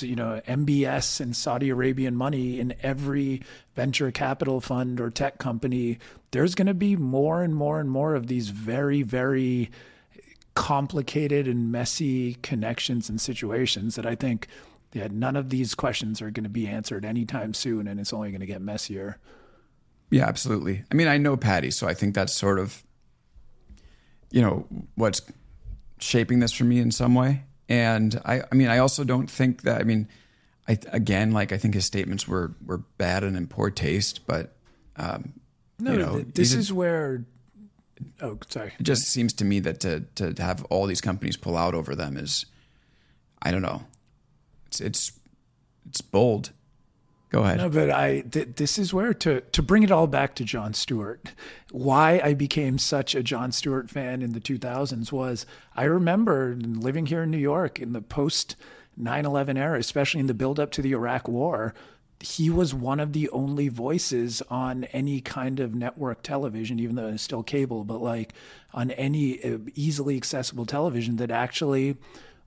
you know, MBS and Saudi Arabian money in every venture capital fund or tech company. There's going to be more and more and more of these very, very complicated and messy connections and situations that I think yeah, none of these questions are going to be answered anytime soon, and it's only going to get messier. Yeah, absolutely. I mean, I know Paddy, so I think that's sort of, you know, what's shaping this for me in some way. And I, I mean, I also don't think that. I mean, I again, like, I think his statements were were bad and in poor taste. But um, No, you know, th- this is where. Oh, sorry. it just seems to me that to to have all these companies pull out over them is, I don't know, it's it's it's bold. Go ahead. No, but I th- this is where to to bring it all back to Jon Stewart. Why I became such a Jon Stewart fan in the 2000s was I remember living here in New York in the post 9/11 era, especially in the build up to the Iraq war. He was one of the only voices on any kind of network television, even though it's still cable, but like on any uh, easily accessible television that actually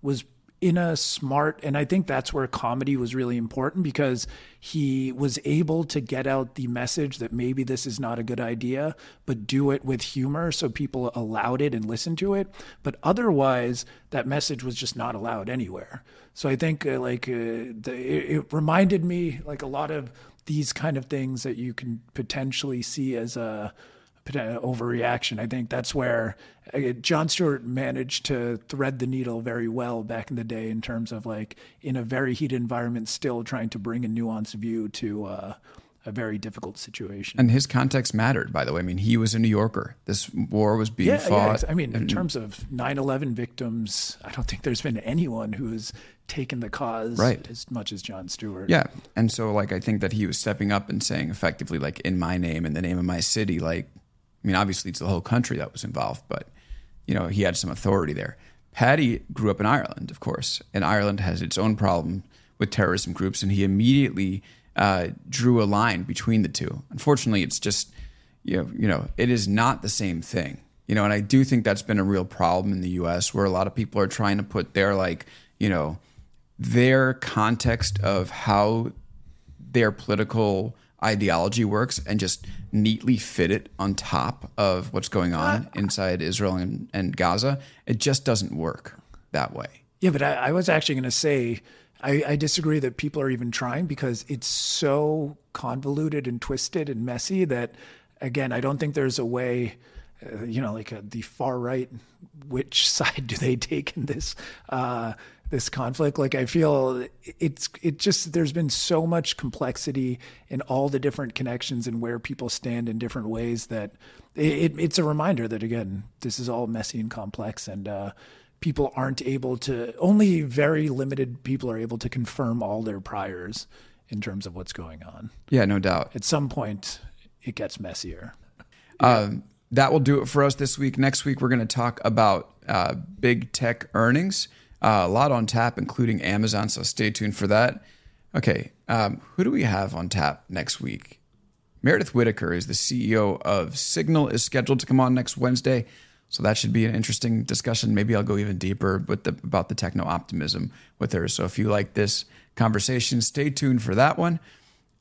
was in a smart and i think that's where comedy was really important because he was able to get out the message that maybe this is not a good idea but do it with humor so people allowed it and listened to it. But otherwise that message was just not allowed anywhere. So i think uh, like uh, the, it, it reminded me like a lot of these kind of things that you can potentially see as a overreaction. I think that's where uh, Jon Stewart managed to thread the needle very well back in the day in terms of like in a very heated environment, still trying to bring a nuanced view to uh, a very difficult situation. And his context mattered, by the way. I mean, he was a New Yorker. This war was being yeah, fought. yeah, I mean, in terms of 9/11 victims, I don't think there's been anyone who has taken the cause Right. as much as Jon Stewart. Yeah. And so like I think that he was stepping up and saying effectively like in my name in the name of my city like I mean obviously it's the whole country that was involved but you know he had some authority there. Paddy grew up in Ireland, of course, and Ireland has its own problem with terrorism groups and he immediately uh, drew a line between the two. Unfortunately, it's just you know, you know, it is not the same thing. You know, and I do think that's been a real problem in the US where a lot of people are trying to put their like, you know, their context of how their political ideology works and just neatly fit it on top of what's going on inside Israel and, and Gaza. It just doesn't work that way. Yeah, but I, I was actually going to say I, I disagree that people are even trying because it's so convoluted and twisted and messy that, again, I don't think there's a way, uh, you know, like uh the far right, which side do they take in this uh, this conflict? Like I feel it's it just there's been so much complexity in all the different connections and where people stand in different ways that it, it's a reminder that again this is all messy and complex and. Uh, people aren't able to only very limited people are able to confirm all their priors in terms of what's going on Yeah, no doubt. at some point it gets messier Um, that will do it for us this week. Next week, we're going to talk about uh, big tech earnings. Uh, a lot on tap, including Amazon. So stay tuned for that. Okay, um, who do we have on tap next week? Meredith Whittaker is the CEO of Signal. Is scheduled to come on next Wednesday, so that should be an interesting discussion. Maybe I'll go even deeper with the, about the techno optimism with her. So if you like this conversation, stay tuned for that one.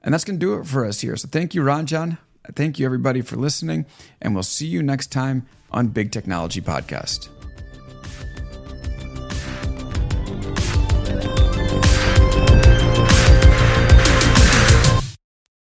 And that's going to do it for us here. So thank you, Ranjan. Thank you, everybody, for listening. And we'll see you next time on Big Technology Podcast.